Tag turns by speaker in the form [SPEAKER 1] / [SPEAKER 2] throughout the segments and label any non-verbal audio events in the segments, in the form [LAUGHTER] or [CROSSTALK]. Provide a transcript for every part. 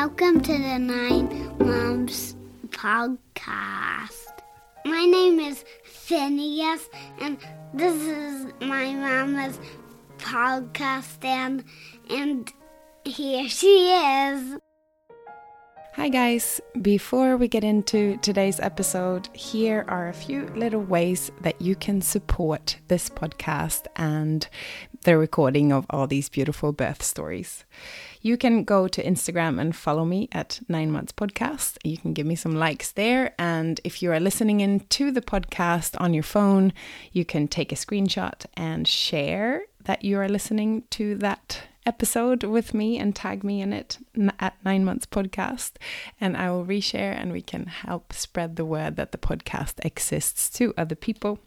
[SPEAKER 1] Welcome to the Nine Months podcast. My name is Phineas, and this is my mama's podcast, and, and here she is.
[SPEAKER 2] Hi, guys. Before we get into today's episode, here are a few little ways that you can support this podcast and the recording of all these beautiful birth stories. You can go to Instagram and follow me at Nine Months Podcast. You can give me some likes there. And if you are listening in to the podcast on your phone, you can take a screenshot and share that you are listening to that episode with me and tag me in it at Nine Months Podcast, and I will reshare and we can help spread the word that the podcast exists to other people.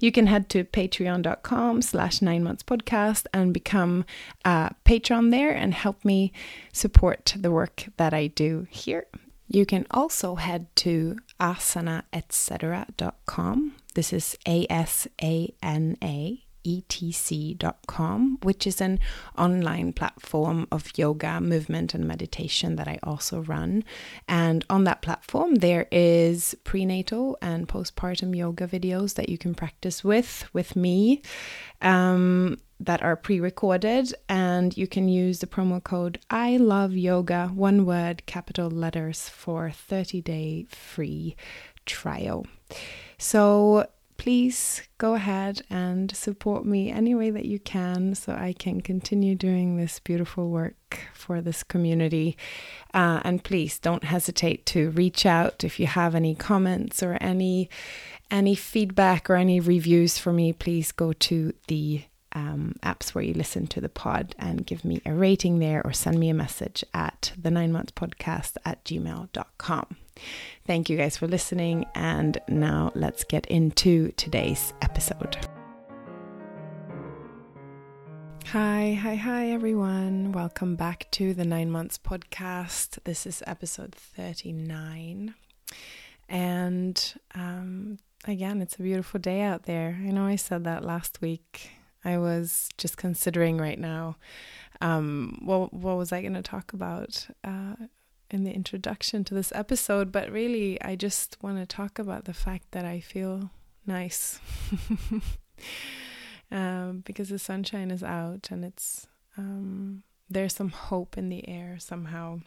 [SPEAKER 2] You can head to patreon.com slash nine months podcast and become a patron there and help me support the work that I do here. You can also head to asanaetc.com. This is A S A N A etc.com, which is an online platform of yoga, movement, and meditation that I also run. And on that platform, there is prenatal and postpartum yoga videos that you can practice with with me. Um, that are pre-recorded and you can use the promo code I love yoga one word capital letters for 30 day free trial. So please go ahead and support me any way that you can so I can continue doing this beautiful work for this community. Uh, and please don't hesitate to reach out if you have any comments or any any feedback or any reviews for me. Please go to the um, apps where you listen to the pod and give me a rating there or send me a message at the nine months podcast at gmail.com. Thank you guys for listening. And now let's get into today's episode. Hi, hi, hi, everyone. Welcome back to the Nine Months Podcast. This is episode 39. And um, again, it's a beautiful day out there. I know I said that last week. I was just considering right now um, what, what was I going to talk about? Uh, in the introduction to this episode, but really, I just want to talk about the fact that I feel nice [LAUGHS] um, because the sunshine is out and it's um, there's some hope in the air somehow.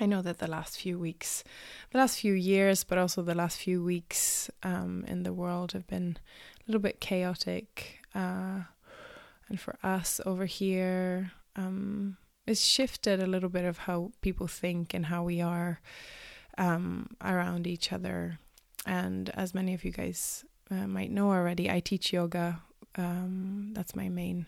[SPEAKER 2] I know that the last few weeks, the last few years, but also the last few weeks um, in the world have been a little bit chaotic. Uh, and for us over here, um, it's shifted a little bit of how people think and how we are um, around each other. And as many of you guys uh, might know already, I teach yoga. Um, that's my main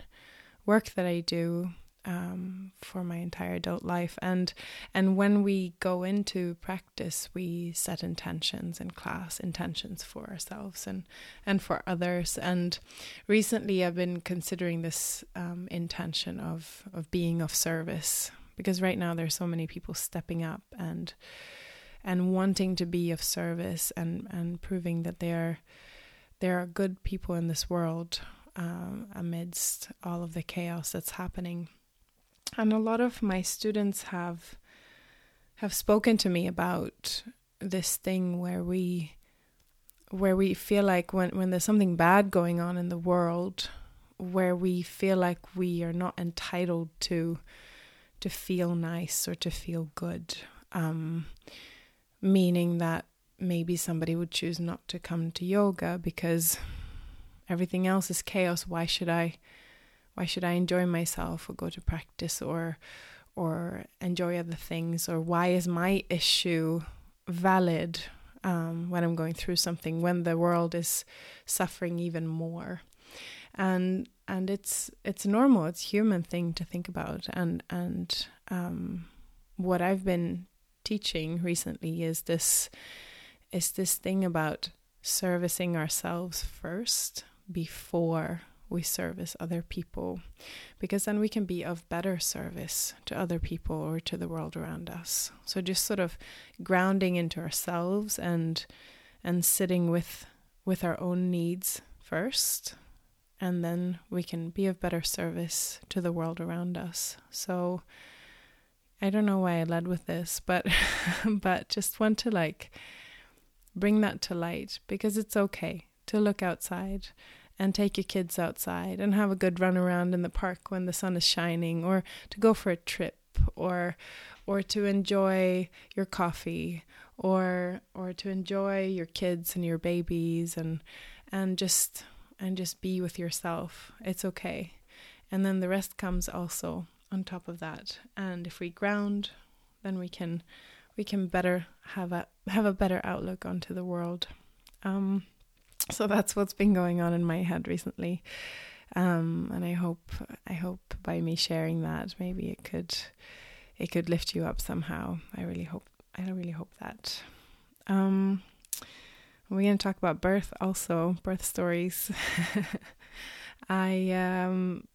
[SPEAKER 2] work that I do um, for my entire adult life. And and when we go into practice, we set intentions in class, intentions for ourselves and and for others. And recently, I've been considering this um, intention of of being of service because right now there's so many people stepping up and and wanting to be of service and and proving that they are there are good people in this world um, amidst all of the chaos that's happening and a lot of my students have have spoken to me about this thing where we where we feel like when when there's something bad going on in the world where we feel like we are not entitled to to feel nice or to feel good um, meaning that maybe somebody would choose not to come to yoga because everything else is chaos. Why should i why should I enjoy myself or go to practice or or enjoy other things? Or why is my issue valid um, when I'm going through something when the world is suffering even more? And and it's it's normal it's human thing to think about. And and um, what I've been teaching recently is this is this thing about servicing ourselves first before we service other people because then we can be of better service to other people or to the world around us. So just sort of grounding into ourselves and and sitting with with our own needs first and then we can be of better service to the world around us. So I don't know why I led with this, but [LAUGHS] but just want to like bring that to light because it's okay to look outside and take your kids outside and have a good run around in the park when the sun is shining or to go for a trip or or to enjoy your coffee or or to enjoy your kids and your babies and and just and just be with yourself. It's okay. And then the rest comes also on top of that. And if we ground then we can we can better have a have a better outlook onto the world. Um so that's what's been going on in my head recently. Um, and i hope i hope by me sharing that maybe it could it could lift you up somehow. I really hope i really hope that. Um, we're going to talk about birth also birth stories. [LAUGHS] I um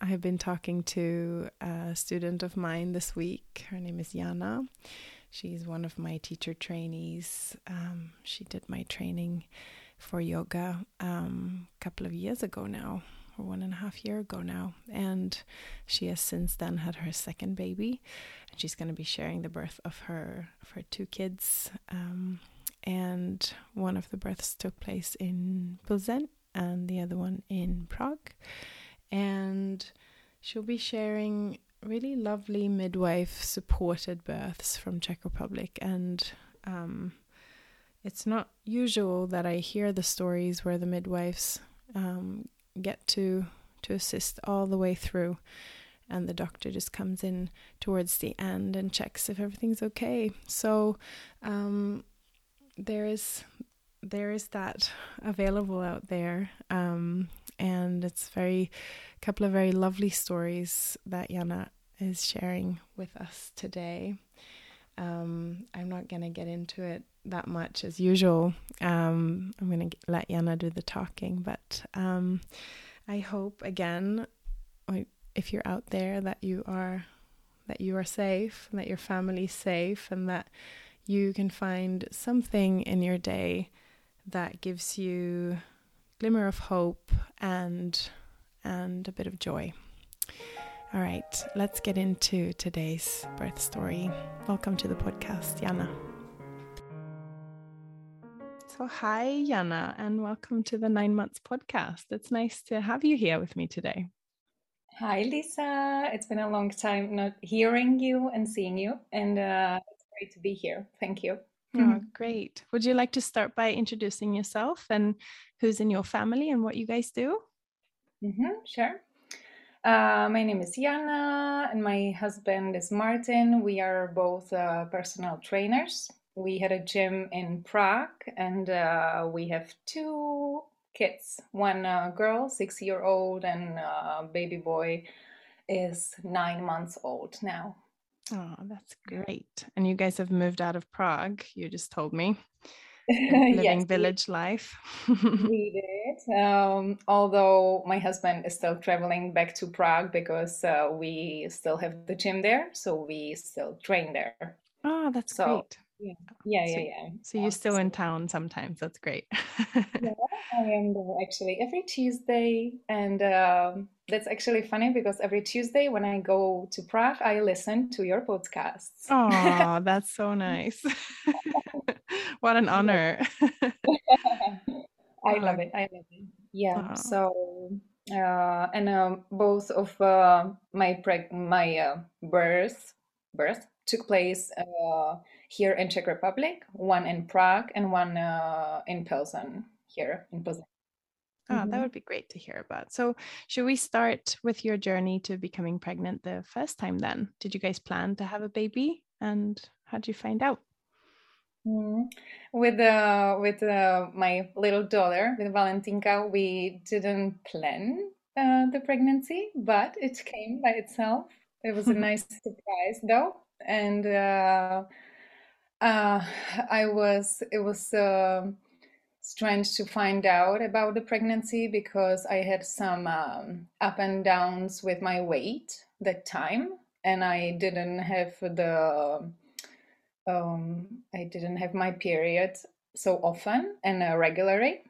[SPEAKER 2] i have been talking to a student of mine this week. Her name is Jana. She's one of my teacher trainees. Um, she did my training for yoga um, a couple of years ago now, or one and a half year ago now. And she has since then had her second baby, and she's going to be sharing the birth of her of her two kids. Um, and one of the births took place in Plzeň, and the other one in Prague. And she'll be sharing really lovely midwife supported births from Czech Republic and um, it's not usual that I hear the stories where the midwives um, get to to assist all the way through, and the doctor just comes in towards the end and checks if everything's okay. So um, there is there is that available out there, um, and it's very a couple of very lovely stories that Jana is sharing with us today. Um, I'm not going to get into it that much as usual. Um, I'm going to let Jana do the talking, but um, I hope again, if you're out there, that you are that you are safe, and that your family's safe, and that you can find something in your day that gives you glimmer of hope and and a bit of joy. All right, let's get into today's birth story. Welcome to the podcast, Jana. So, hi, Jana, and welcome to the Nine Months podcast. It's nice to have you here with me today.
[SPEAKER 3] Hi, Lisa. It's been a long time not hearing you and seeing you, and uh, it's great to be here. Thank you.
[SPEAKER 2] Oh, great. Would you like to start by introducing yourself and who's in your family and what you guys do?
[SPEAKER 3] Mm-hmm, sure. Uh, my name is Jana, and my husband is Martin. We are both uh, personal trainers. We had a gym in Prague, and uh, we have two kids one uh, girl, six year old, and uh, baby boy is nine months old now.
[SPEAKER 2] Oh, that's great. And you guys have moved out of Prague, you just told me. [LAUGHS] living yes, village life. [LAUGHS]
[SPEAKER 3] we did. Um, although my husband is still traveling back to Prague because uh, we still have the gym there, so we still train there.
[SPEAKER 2] Oh, that's so, great.
[SPEAKER 3] Yeah, yeah, so, yeah, yeah.
[SPEAKER 2] So you're still in town sometimes. That's great. [LAUGHS]
[SPEAKER 3] yeah, I am there actually every Tuesday, and um, that's actually funny because every Tuesday when I go to Prague, I listen to your podcasts.
[SPEAKER 2] Oh, [LAUGHS] that's so nice. [LAUGHS] what an honor.
[SPEAKER 3] I love it. I love it. Yeah. So, uh, and uh, both of uh, my preg- my uh, birth birth took place uh, here in Czech Republic, one in Prague and one uh, in Pilsen here in Pilsen.
[SPEAKER 2] Oh, mm-hmm. that would be great to hear about. So, should we start with your journey to becoming pregnant the first time then? Did you guys plan to have a baby and how did you find out?
[SPEAKER 3] Mm-hmm. With uh, with uh, my little daughter, with Valentýnka, we didn't plan uh, the pregnancy, but it came by itself. It was a [LAUGHS] nice surprise, though, and uh, uh, I was it was uh, strange to find out about the pregnancy because I had some um, up and downs with my weight that time, and I didn't have the um, I didn't have my period so often and uh, regularly.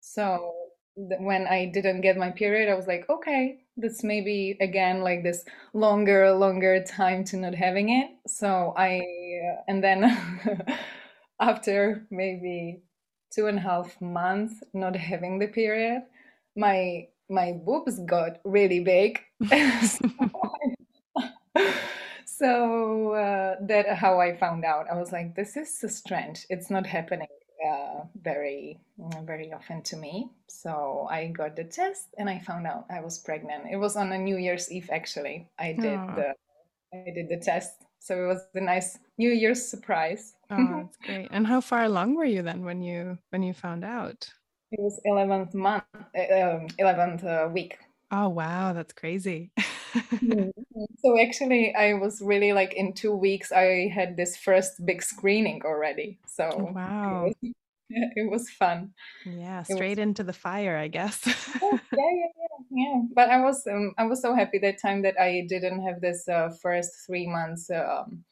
[SPEAKER 3] So when I didn't get my period, I was like, okay, that's maybe again like this longer, longer time to not having it. So I, uh, and then [LAUGHS] after maybe two and a half months not having the period, my my boobs got really big. [LAUGHS] so [LAUGHS] uh, that how I found out. I was like, this is strange. It's not happening uh, very very often to me. So I got the test and I found out I was pregnant. It was on a New Year's Eve actually. I did Aww. the I did the test. So it was a nice New Year's surprise.
[SPEAKER 2] oh, [LAUGHS] that's great. And how far along were you then when you when you found out?
[SPEAKER 3] It was 11th month, uh, um, 11th uh, week.
[SPEAKER 2] Oh wow, that's crazy. [LAUGHS]
[SPEAKER 3] Mm-hmm. so actually I was really like in 2 weeks I had this first big screening already. So
[SPEAKER 2] oh, [LAUGHS] wow.
[SPEAKER 3] It was, it was fun.
[SPEAKER 2] Yeah, straight was... into the fire, I guess. [LAUGHS]
[SPEAKER 3] yeah, yeah, yeah, yeah. But I was um, I was so happy that time that I didn't have this uh, first 3 months um,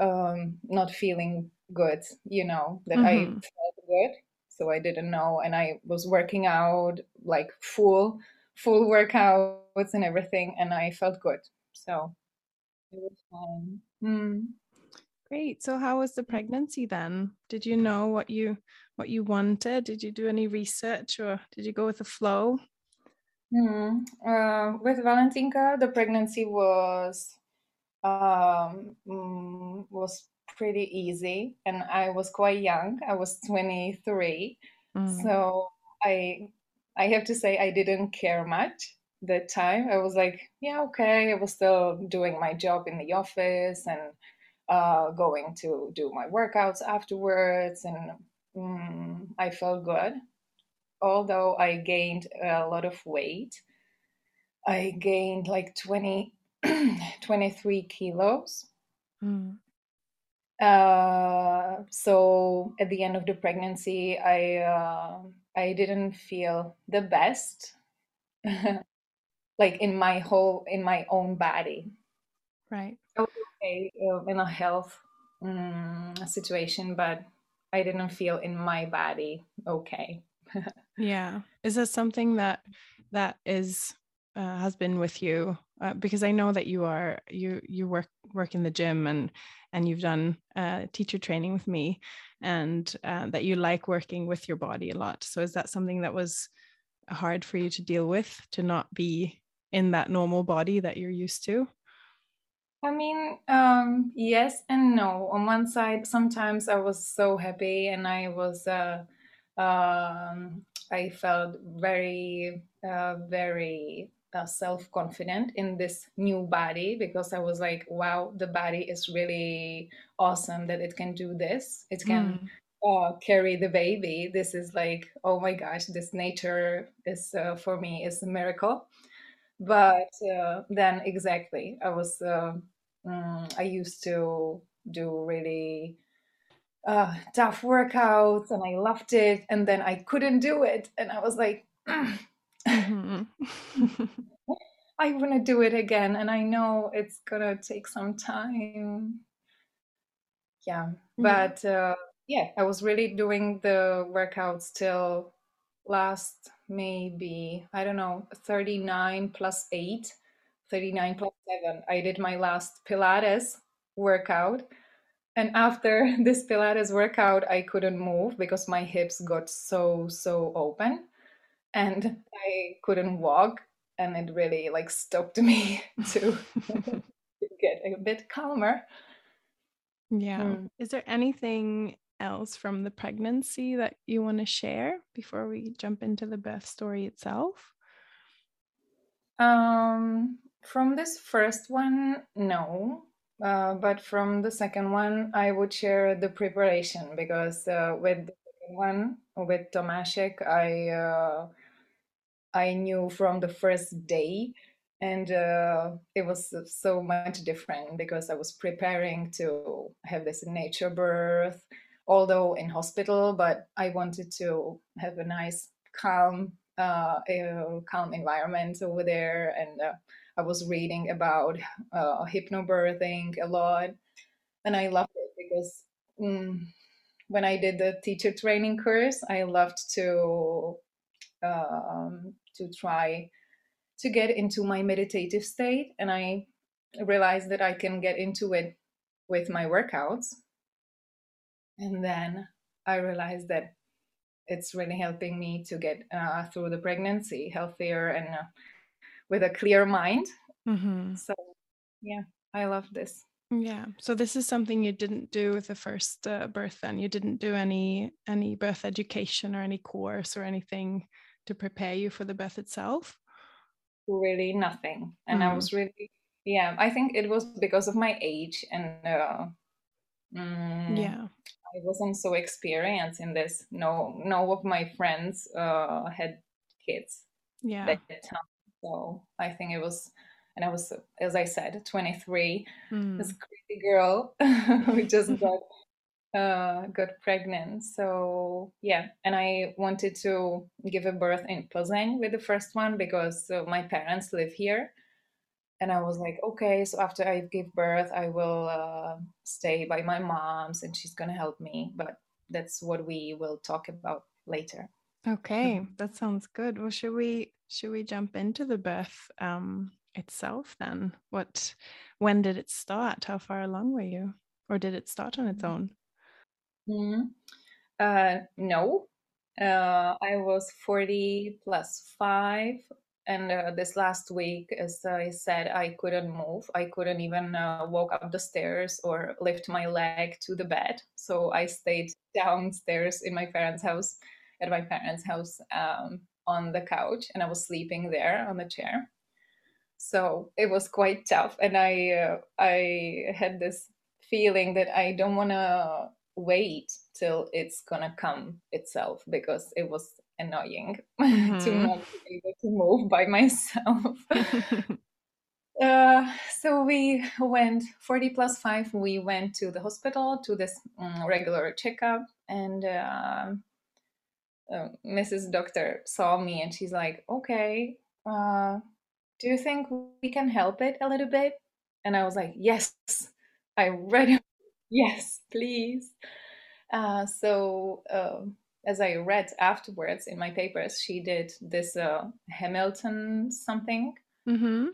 [SPEAKER 3] um, not feeling good, you know, that mm-hmm. I felt good. So I didn't know and I was working out like full full workouts and everything, and I felt good. So it was fine. Mm.
[SPEAKER 2] Great. So how was the pregnancy then? Did you know what you what you wanted? Did you do any research or did you go with the flow?
[SPEAKER 3] Mm. Uh, with Valentýnka, the pregnancy was um, mm, was pretty easy, and I was quite young. I was twenty three, mm. so I I have to say I didn't care much that time. I was like, yeah, okay. I was still doing my job in the office and uh, going to do my workouts afterwards, and mm, I felt good. Although I gained a lot of weight, I gained like 20, [CLEARS THROAT] 23 kilos. Mm. Uh, so at the end of the pregnancy, I uh, I didn't feel the best, [LAUGHS] like in my whole in my own body.
[SPEAKER 2] Right.
[SPEAKER 3] okay uh, in a health um, situation, but I didn't feel in my body okay. [LAUGHS]
[SPEAKER 2] yeah. Is this something that that is uh, has been with you? Uh, because I know that you are you you work work in the gym and and you've done uh, teacher training with me and uh, that you like working with your body a lot. So is that something that was hard for you to deal with to not be in that normal body that you're used to?
[SPEAKER 3] I mean, um, yes and no. On one side, sometimes I was so happy and I was, uh, um, I felt very, uh, very uh, self confident in this new body because I was like, wow, the body is really awesome that it can do this. It can mm. uh, carry the baby. This is like, oh my gosh, this nature is uh, for me is a miracle. But uh, then exactly, I was, um, I used to do really uh, tough workouts and I loved it. And then I couldn't do it. And I was like, [CLEARS THROAT] Mm-hmm. I want to do it again, and I know it's gonna take some time. Yeah, but uh, yeah, I was really doing the workouts till last maybe I don't know 39 plus 8 39 plus 7 I did my last Pilates workout and after [LAUGHS] this Pilates workout I couldn't move because my hips got so so open and [LAUGHS] I couldn't walk and it really like stopped me [LAUGHS] to, [LAUGHS] get a bit calmer.
[SPEAKER 2] Yeah. Mm. Is there anything else from the pregnancy that you want to share before we jump into the birth story itself?
[SPEAKER 3] Um, from this first one, no. Uh, but from the second one, I would share the preparation because uh, with the second one, with Tomášek, I uh, I knew from the first day. And uh, it was so much different because I was preparing to have this nature birth, although in hospital, but I wanted to have a nice, calm, uh, calm environment over there. And uh, I was reading about uh, hypnobirthing a lot. And I loved it because mm, when I did the teacher training course, I loved to um, to try to get into my meditative state, and I realized that I can get into it with my workouts. And then I realized that it's really helping me to get uh, through the pregnancy healthier and uh, with a clear mind.
[SPEAKER 2] Mm-hmm.
[SPEAKER 3] So, yeah, I love this.
[SPEAKER 2] Yeah. So this is something you didn't do with the first uh, birth. Then you didn't do any any birth education or any course or anything to prepare you for the birth itself.
[SPEAKER 3] Really, nothing. And I was really, yeah. I think it was because of my age and. Uh, mm,
[SPEAKER 2] Yeah.
[SPEAKER 3] I wasn't so experienced in this. No, no of my friends uh, had kids
[SPEAKER 2] Yeah.
[SPEAKER 3] at that time. So I think it was, and I was, as I said, 23,
[SPEAKER 2] Mm.
[SPEAKER 3] this crazy girl [LAUGHS] who just [LAUGHS] got uh, got pregnant. So yeah, and I wanted to give a birth in Plzeň with the first one because uh, my parents live here. And I was like, okay, so after I give birth, I will uh, stay by my mom's and she's going to help me. But that's what we will talk about later.
[SPEAKER 2] Okay, [LAUGHS] that sounds good. Well, should we should we jump into the birth um itself then? What when did it start? How far along were you? Or did it start on its own?
[SPEAKER 3] Mhm. Uh, no, uh, I was 40 plus five. And uh, this last week, as I said, I couldn't move. I couldn't even uh, walk up the stairs or lift my leg to the bed. So I stayed downstairs in my parents' house, at my parents' house, um, on the couch, and I was sleeping there on the chair. So it was quite tough, and I uh, I had this feeling that I don't want to wait till it's gonna come itself because it was annoying [LAUGHS] to
[SPEAKER 2] Mhm.
[SPEAKER 3] not be able to move by myself. [LAUGHS] [LAUGHS] Uh, so we went 40 plus 5 we went to the hospital to this mm, regular checkup and uh, uh, mrs doctor saw me and she's like okay uh, do you think we can help it a little bit and i was like yes i read yes please uh, so um as i read afterwards in my papers she did this uh, hamilton something
[SPEAKER 2] mm-hmm.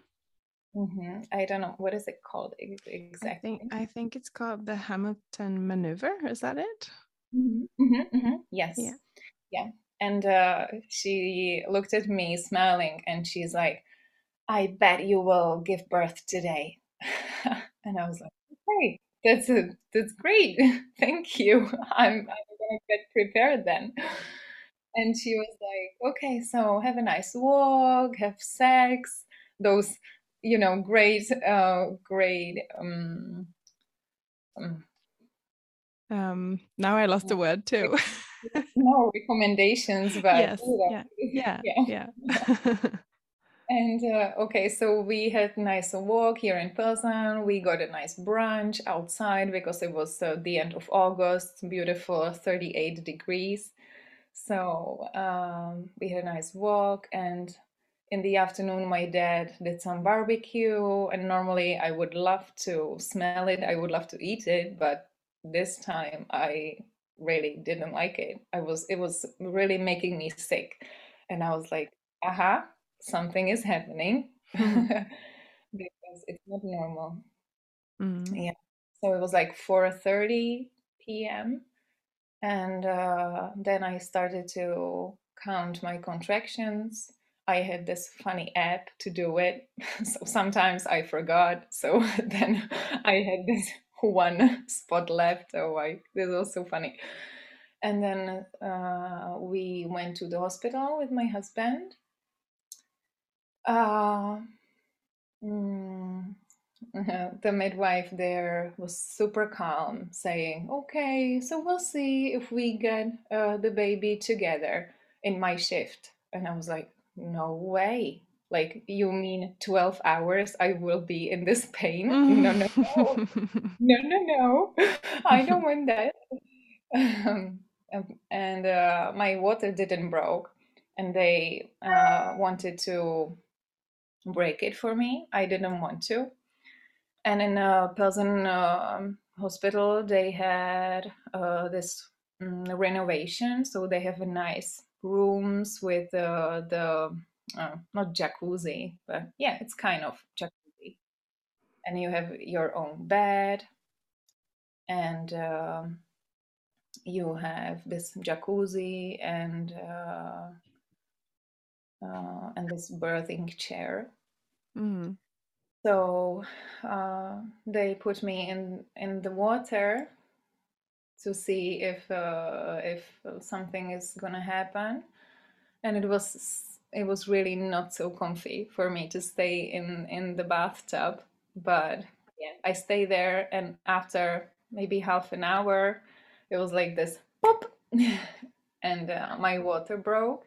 [SPEAKER 3] hmm I don't know what is it called ex-
[SPEAKER 2] I
[SPEAKER 3] exactly.
[SPEAKER 2] think I think it's called the Hamilton maneuver. Is that it?
[SPEAKER 3] hmm hmm Yes,
[SPEAKER 2] Yeah.
[SPEAKER 3] yeah. And uh, she looked at me, smiling, and she's like, "I bet you will give birth today." [LAUGHS] and I was like, "Okay, that's a, that's great. [LAUGHS] Thank you. I'm I'm gonna get prepared then." And she was like, "Okay, so have a nice walk, have sex, those." You know, great, uh, great um, um,
[SPEAKER 2] Um now I lost the word too. [LAUGHS]
[SPEAKER 3] no recommendations, but [LAUGHS]
[SPEAKER 2] yes. Yeah. Yeah.
[SPEAKER 3] yeah.
[SPEAKER 2] Yeah.
[SPEAKER 3] And uh, okay, so we had nice walk here in Pilsen. We got a nice brunch outside because it was uh, the end of August, beautiful 38 degrees. So um, we had a nice walk, and in the afternoon, my dad did some barbecue. And normally, I would love to smell it, I would love to eat it, but this time I really didn't like it. I was, it was really making me sick, and I was like, aha, something is happening [LAUGHS] because it's not normal.
[SPEAKER 2] Mm.
[SPEAKER 3] Yeah. So it was like 4:30 p.m. and uh, then I started to count my contractions. I had this funny app to do it. [LAUGHS] So sometimes I forgot. So [LAUGHS] then I had this one spot left. Oh, I this was so funny. And then uh, we went to the hospital with my husband. Uh, mm, [LAUGHS] the midwife there was super calm, saying, "Okay, so we'll see if we get uh, the baby together in my shift." And I was like, "No way! Like, you mean 12 hours I will be in this pain? No, no, no, no, no, no! [LAUGHS] I don't want that." Um, um, and uh, my water didn't broke, and they uh, wanted to break it for me. I didn't want to. And in a Pilsen um hospital, they had uh, this mm, renovation, so they have a nice rooms with uh, the uh, not jacuzzi, but yeah, it's kind of jacuzzi, and you have your own bed, and um, you have this jacuzzi and uh, uh, and this birthing chair.
[SPEAKER 2] Mm.
[SPEAKER 3] So uh, they put me in in the water to see if uh, if something is gonna happen, and it was it was really not so comfy for me to stay in in the bathtub. But yeah, I stay there, and after maybe half an hour, it was like this pop, [LAUGHS] and uh, my water broke,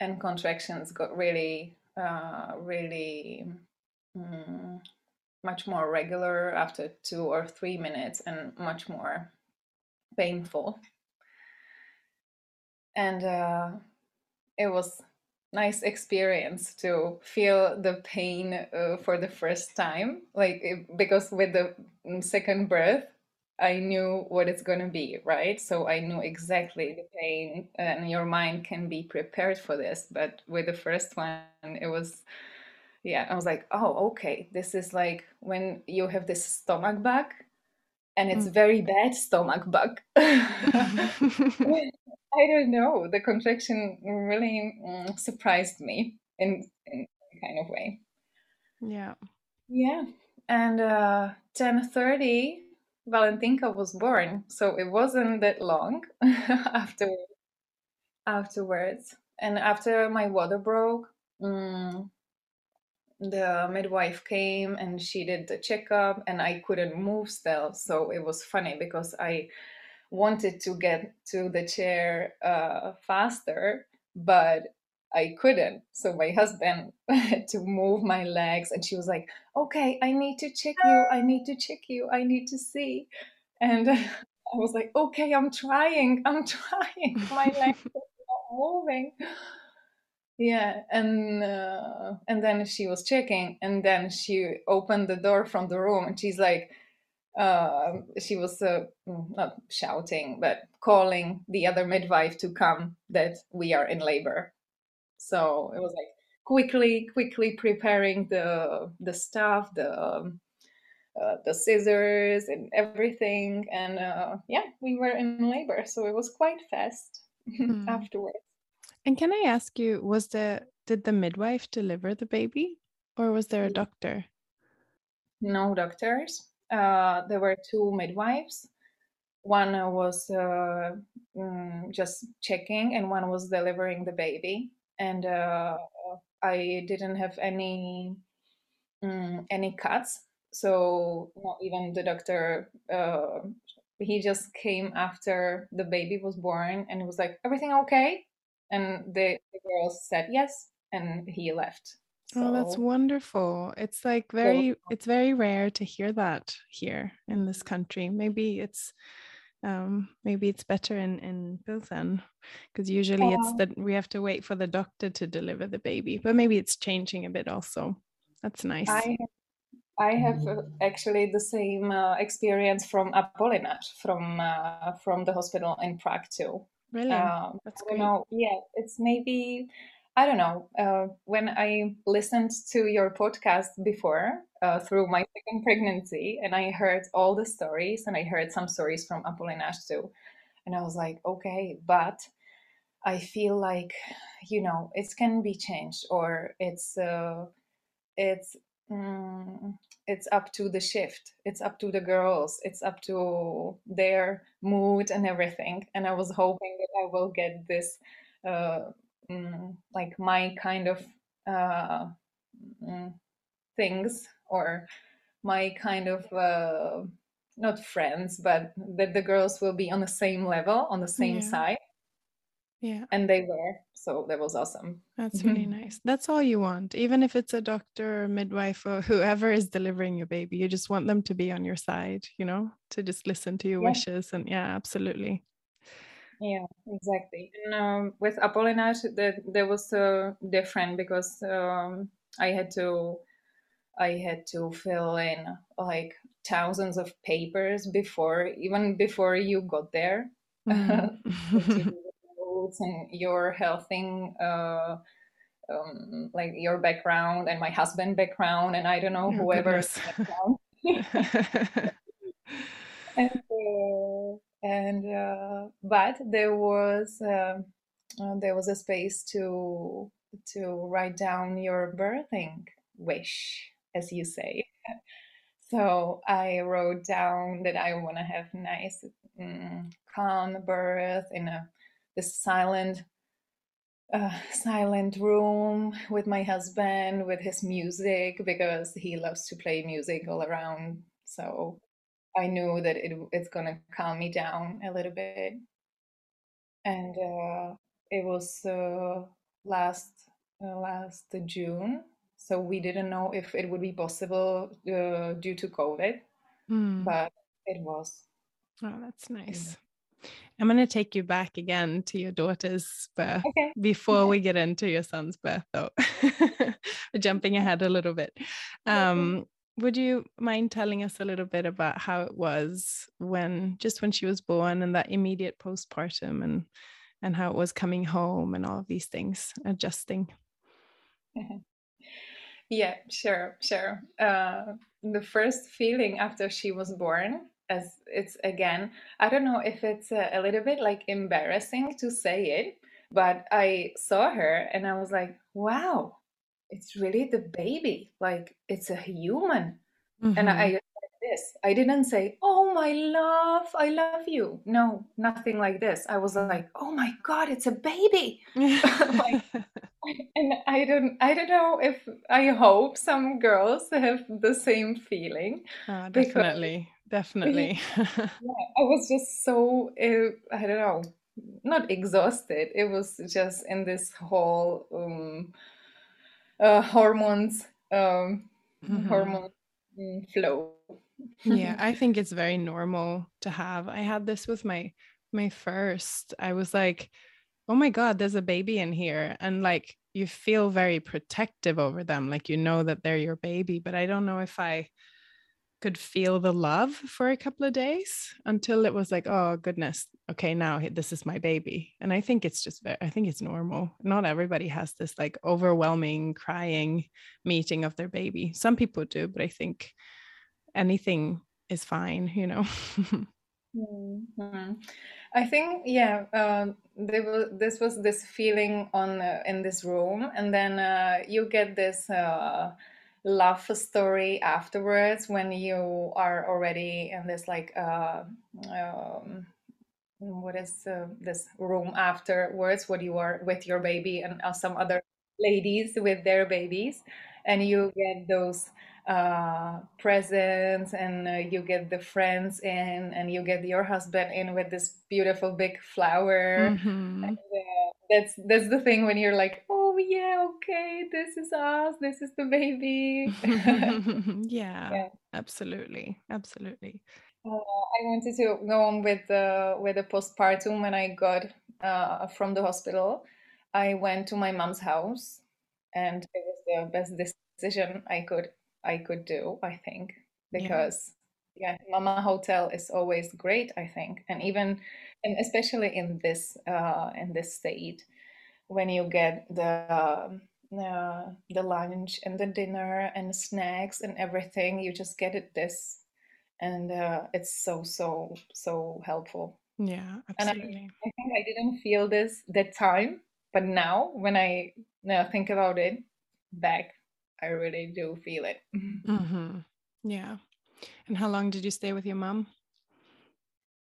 [SPEAKER 3] and contractions got really uh, really. Mm, much more regular after two or three minutes and much more painful. And uh, it was nice experience to feel the pain uh, for the first time like because with the mm, second birth i knew what it's going to be right so i knew exactly the pain and your mind can be prepared for this but with the first one it was yeah i was like oh okay this is like when you have this stomach bug and it's
[SPEAKER 2] Mm.
[SPEAKER 3] very bad stomach bug. [LAUGHS] [LAUGHS] I don't know. The contraction really mm, surprised me in, in kind of way.
[SPEAKER 2] yeah.
[SPEAKER 3] Yeah. And uh, 10:30, Valentýnka was born, so it wasn't that long [LAUGHS] after afterwards. And after my water broke, mm, the midwife came and she did the checkup and i couldn't move still so it was funny because i wanted to get to the chair uh, faster but i couldn't. So my husband [LAUGHS] had to move my legs and she was like okay i need to check you. I need to check you. I need to see. And [LAUGHS] i was like okay i'm trying. I'm [LAUGHS] trying. My legs are not moving. Yeah, and uh, and then she was checking, and then she opened the door from the room, and she's like, uh, she was uh, mm, not shouting, but calling the other midwife to come that we are in labor. So it was like quickly, quickly preparing the the stuff, the um, uh, the scissors, and everything, and uh, yeah, we were in labor, so it was quite fast [LAUGHS]
[SPEAKER 2] Mm.
[SPEAKER 3] afterwards.
[SPEAKER 2] And can I ask you, was the did the midwife deliver the baby, or was there a doctor?
[SPEAKER 3] no doctors. Uh, there were two midwives. One was uh, mm, just checking, and one was delivering the baby. And uh, I didn't have any mm, any cuts, so not even the doctor. Uh, he just came after the baby was born, and he was like, "Everything okay?" And the, the girls said yes, and he left.
[SPEAKER 2] Oh, that's wonderful. It's like
[SPEAKER 3] so
[SPEAKER 2] very it's very rare to hear that here in this country. Maybe it's um maybe it's better in in Pilsen because usually it's
[SPEAKER 3] uh,
[SPEAKER 2] that we have to wait for the doctor to deliver the baby, but maybe it's changing a bit also. That's nice.
[SPEAKER 3] I I have uh, actually the same uh, experience from Apolinář, from uh, from the hospital in Prague too.
[SPEAKER 2] Really?
[SPEAKER 3] Um,
[SPEAKER 2] That's great.
[SPEAKER 3] know. Yeah, it's maybe I don't know. Uh, when I listened to your podcast before uh, through my second pregnancy, and I heard all the stories, and I heard some stories from Apolinář too, and I was like, okay, but I feel like you know it can be changed, or it's uh, it's mm, it's up to the shift it's up to the girls it's up to their mood and everything and i was hoping that i will get this uh, like my kind of uh, mm, things or my kind of uh, not friends but that the girls will be on the same level on the same
[SPEAKER 2] Yeah.
[SPEAKER 3] side
[SPEAKER 2] Yeah.
[SPEAKER 3] and they were so that was awesome
[SPEAKER 2] That's really [LAUGHS] nice. That's all you want. Even if it's a doctor or midwife or whoever is delivering your baby, you just want them to be on your side, you know, to just listen to your
[SPEAKER 3] Yeah.
[SPEAKER 2] wishes. And yeah, absolutely.
[SPEAKER 3] Yeah, exactly. And um, with Apolinář, that there was uh, different because um, I had to, I had to fill in like thousands of papers before, even before you got there.
[SPEAKER 2] Mm.
[SPEAKER 3] to do the roots and your healthing uh, um, like your background and my husband background and I don't know
[SPEAKER 2] Oh,
[SPEAKER 3] whoever's background. [LAUGHS] [LAUGHS] and uh, and uh, but there was uh, uh, there was a space to to write down your birthing wish, as you say. [LAUGHS] So I wrote down that I want to have nice, mm, calm birth in a this silent uh, silent room with my husband with his music because he loves to play music all around. So I knew that it, it's gonna calm me down a little bit. And uh, it was uh, last uh, last June, so we didn't know if it would be possible uh, due to COVID,
[SPEAKER 2] Mm.
[SPEAKER 3] but it was.
[SPEAKER 2] Oh, that's
[SPEAKER 3] Yeah.
[SPEAKER 2] nice. I'm going to take you back again to your daughter's birth
[SPEAKER 3] Okay.
[SPEAKER 2] before we get into your son's birth, though. [LAUGHS] Jumping ahead a little bit. Um, would you mind telling us a little bit about how it was when, just when she was born, and that immediate postpartum, and and how it was coming home, and all of these things, adjusting? [LAUGHS]
[SPEAKER 3] Yeah, sure, sure. Uh, the first feeling after she was born, as it's again, I don't know if it's a, a little bit like embarrassing to say it, but I saw her and I was like, wow, it's really the baby. Like it's a human. And
[SPEAKER 2] Mhm.
[SPEAKER 3] I like this. I didn't say, "Oh my love, I love you." No, nothing like this. I was like, "Oh my God, it's a baby." [LAUGHS] Like, [LAUGHS] and I don't, I don't know if I hope some girls have the same feeling because
[SPEAKER 2] definitely, definitely. [LAUGHS]
[SPEAKER 3] yeah, I was just so, uh, I don't know, not exhausted. It was just in this whole um, uh, hormones, um,
[SPEAKER 2] Mhm.
[SPEAKER 3] hormone flow.
[SPEAKER 2] Yeah, I think it's very normal to have. I had this with my my first. I was like, "Oh my God, there's a baby in here." And like you feel very protective over them, like you know that they're your baby, but I don't know if I could feel the love for a couple of days until it was like, "Oh goodness, okay, now this is my baby." And I think it's just I think it's normal. Not everybody has this like overwhelming crying meeting of their baby. Some people do, but I think anything is fine, you know. [LAUGHS]
[SPEAKER 3] Mhm. I think, yeah, uh, there was, this was this feeling on uh, in this room, and then uh, you get this uh, love story afterwards when you are already in this like uh, um, what is uh, this room afterwards what you are with your baby and uh, some other ladies with their babies and you get those uh, presents and uh, you get the friends in and you get your husband in with this beautiful big flower
[SPEAKER 2] Mhm.
[SPEAKER 3] and, uh, that's that's the thing when you're like oh yeah okay this is us this is the baby [LAUGHS] [LAUGHS]
[SPEAKER 2] yeah,
[SPEAKER 3] yeah
[SPEAKER 2] absolutely. Absolutely.
[SPEAKER 3] Uh, I wanted to go on with the with the postpartum when I got uh, from the hospital. I went to my mom's house, and it was the best decision I could I could do, I think,
[SPEAKER 2] Yeah.
[SPEAKER 3] because yeah, Mama Hotel is always great, I think, and even and especially in this uh, in this state when you get the um, uh, the lunch and the dinner and snacks and everything, you just get it this and uh, it's so so so helpful
[SPEAKER 2] Yeah,
[SPEAKER 3] and I,
[SPEAKER 2] absolutely.
[SPEAKER 3] I think i didn't feel this that time but now when i now think about it back i really do feel it
[SPEAKER 2] hmm Yeah. And how long did you stay with your mom?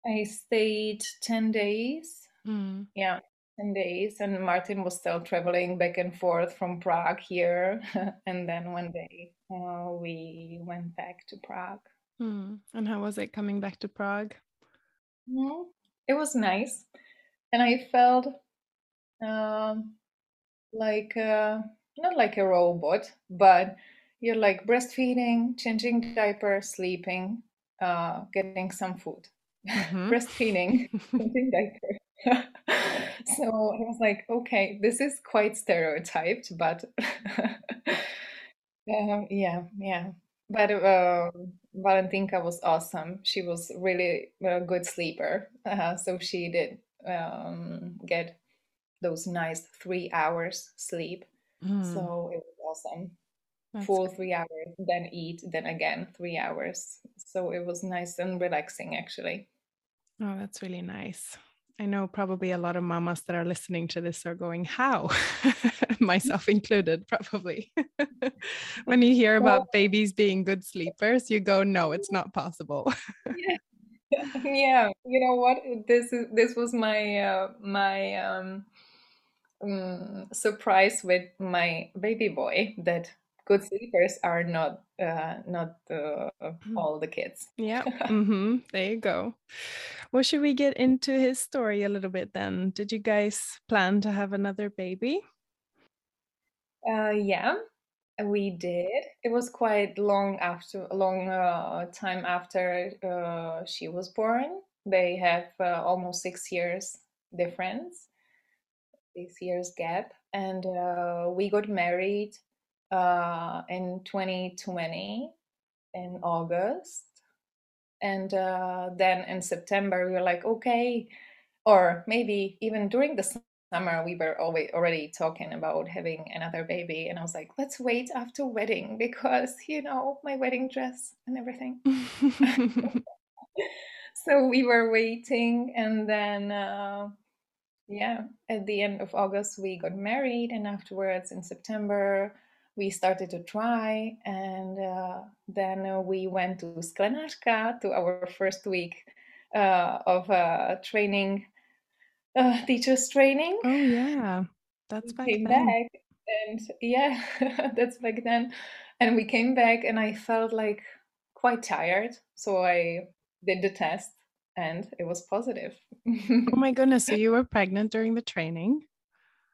[SPEAKER 3] i stayed 10 days
[SPEAKER 2] Mm.
[SPEAKER 3] yeah 10 days and martin was still traveling back and forth from prague here [LAUGHS] and then one day uh, we went back to prague
[SPEAKER 2] Mm. And how was it coming back to Prague?
[SPEAKER 3] Mhm. it was nice and i felt um, like uh, not like a robot, but you're like breastfeeding, changing diaper, sleeping, uh, getting some food,
[SPEAKER 2] Mhm. [LAUGHS]
[SPEAKER 3] breastfeeding, [LAUGHS] changing diaper. [LAUGHS] so I was like, okay, this is quite stereotyped, but [LAUGHS] um, yeah, yeah. But uh, Valentýnka was awesome. She was really a good sleeper, uh, so she did um, get those nice three hours sleep.
[SPEAKER 2] Mm,
[SPEAKER 3] So it was awesome.
[SPEAKER 2] that's
[SPEAKER 3] Full
[SPEAKER 2] great.
[SPEAKER 3] three hours, then eat, then again three hours. So it was nice and relaxing actually.
[SPEAKER 2] Oh, that's really nice. I know probably a lot of mamas that are listening to this are going, How? [LAUGHS] Myself included, probably. [LAUGHS] when you hear about babies being good sleepers, you go, No, it's not possible.
[SPEAKER 3] yeah, [LAUGHS] yeah. You know what? This is this was my uh, my um, um, surprise with my baby boy that good sleepers are not uh, not uh, all the kids.
[SPEAKER 2] yeah. hmm There you go. Well, should we get into his story a little bit then? Did you guys plan to have another baby?
[SPEAKER 3] Uh, yeah, we did. It was quite long after, a long uh, time after uh, she was born. They have uh, almost six years difference, six years gap, and uh, we got married uh, in 2020 in August. And uh, then in September, we were like, okay, or maybe even during the summer, we were always already talking about having another baby. And I was like, let's wait after wedding [LAUGHS] because, you know, my wedding dress and everything. [LAUGHS] [LAUGHS] so we were waiting. And then, uh, yeah, at the end of August, we got married. And afterwards, in September, we started to try. And uh, then uh, we went to Sklenačka to our first week uh, of uh, training, uh, [LAUGHS] teachers training.
[SPEAKER 2] oh, yeah. That's back
[SPEAKER 3] came
[SPEAKER 2] then.
[SPEAKER 3] back, and yeah, [LAUGHS] that's back then. And we came back, and I felt like quite tired. So I did the test, and it was positive. [LAUGHS]
[SPEAKER 2] Oh my goodness. So you were pregnant during the training?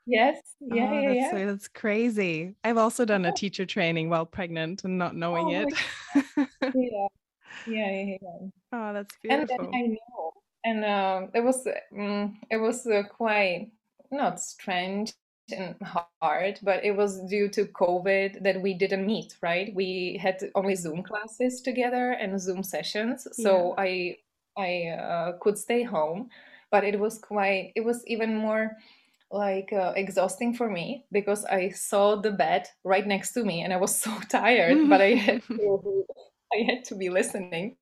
[SPEAKER 3] Yes, yeah,
[SPEAKER 2] Oh,
[SPEAKER 3] yeah,
[SPEAKER 2] that's
[SPEAKER 3] yeah.
[SPEAKER 2] that's crazy. I've also done a teacher training while pregnant and not knowing
[SPEAKER 3] Oh
[SPEAKER 2] it.
[SPEAKER 3] yeah, [LAUGHS] yeah, yeah, yeah.
[SPEAKER 2] Oh, that's beautiful.
[SPEAKER 3] And then. I know, and um, it was um, it was uh, quite not strange and hard, but it was due to COVID that we didn't meet, right? We had only Zoom classes together and Zoom sessions,
[SPEAKER 2] Yeah.
[SPEAKER 3] so I I uh, could stay home, but it was quite it was even more like uh, exhausting for me because I saw the bed right next to me and I was [LAUGHS] so tired, but I had [LAUGHS] to I had to be listening.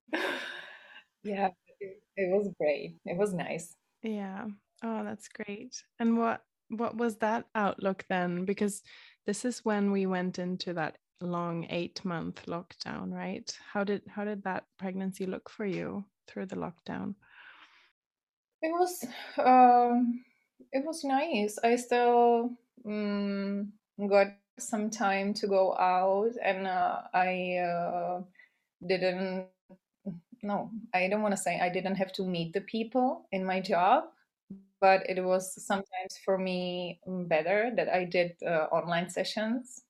[SPEAKER 3] Yeah, it, it was great. It was nice.
[SPEAKER 2] Yeah. Oh, that's great. And what what was that outlook then? Because this is when we went into that long eight month lockdown, right? How did how did that pregnancy look for you through the lockdown?
[SPEAKER 3] It was um it was nice. I still um, got some time to go out and uh, I uh, didn't no, I don't want to say I didn't have to meet the people in my job, but it was sometimes for me better that I did uh, online sessions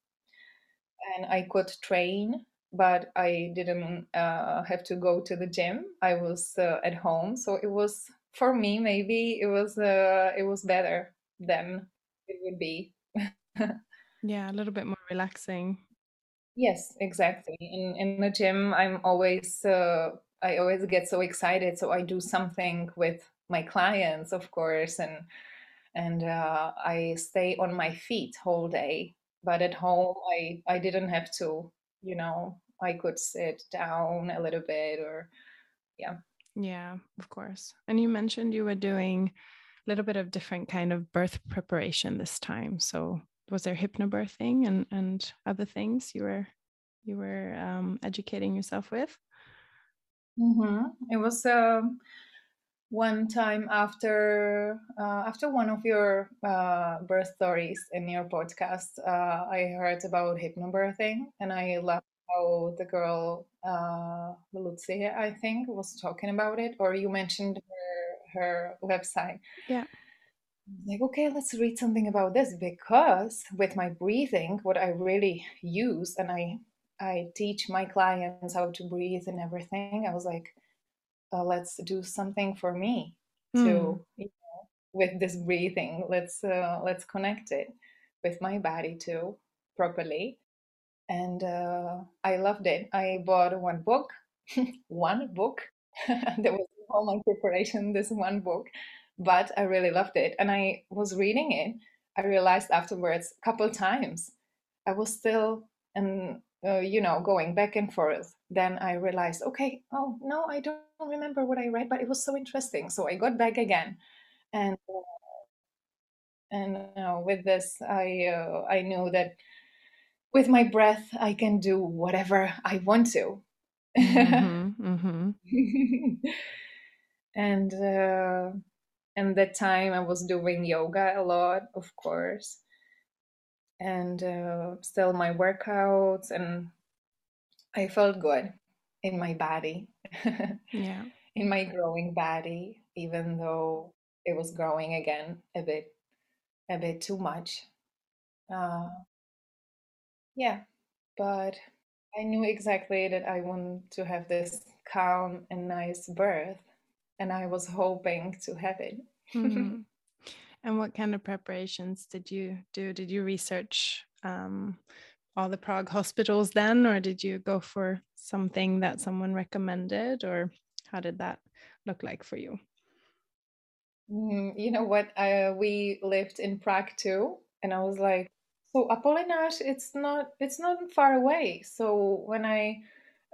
[SPEAKER 3] and I could train, but I didn't uh, have to go to the gym. I was uh, at home, so it was for me maybe it was uh, it was better than it would be.
[SPEAKER 2] Yeah, a little bit more relaxing.
[SPEAKER 3] Yes, exactly. In in the gym, I'm always uh, I always get so excited, so I do something with my clients, of course, and and uh, I stay on my feet whole day. But at home, I I didn't have to, you know, I could sit down a little bit or yeah.
[SPEAKER 2] Yeah, of course. And you mentioned you were doing a little bit of different kind of birth preparation this time. So was there hypnobirthing and and other things you were you were um, educating yourself with?
[SPEAKER 3] hmm It was um, one time after uh, after one of your uh, birth stories in your podcast. Uh, I heard about hypnobirthing, and I loved how the girl uh, Lucia, I think, was talking about it, or you mentioned her her website.
[SPEAKER 2] Yeah.
[SPEAKER 3] Like, okay, let's read something about this because with my breathing, what I really use, and I I teach my clients how to breathe and everything. I was like, uh, let's do something for me
[SPEAKER 2] Mm.
[SPEAKER 3] to you know, with this breathing. Let's uh, let's connect it with my body too properly. And uh, I loved it. I bought one book, [LAUGHS] one book. [LAUGHS] there was all my preparation. This one book but I really loved it. And I was reading it. I realized afterwards, a couple times, I was still and uh, you know going back and forth. Then I realized, okay, oh no, I don't remember what I read, but it was so interesting. So I got back again, and uh, and uh, with this, I uh, I knew that with my breath, I can do whatever I want to. Mm-hmm, mm-hmm. [LAUGHS] and uh, and that time I was doing yoga a lot, of course, and uh, still my workouts, and I felt good in my body, [LAUGHS]
[SPEAKER 2] yeah,
[SPEAKER 3] in my growing body, even though it was growing again a bit, a bit too much. Uh, yeah, but I knew exactly that I wanted to have this calm and nice birth, and I was hoping to have it. [LAUGHS]
[SPEAKER 2] mm-hmm. And what kind of preparations did you do? Did you research um, all the Prague hospitals then, or did you go for something that someone recommended, or how did that look like for you?
[SPEAKER 3] Mm, you know what? I, we lived in Prague too, and I was like, so Apolinář, it's not it's not far away. So when I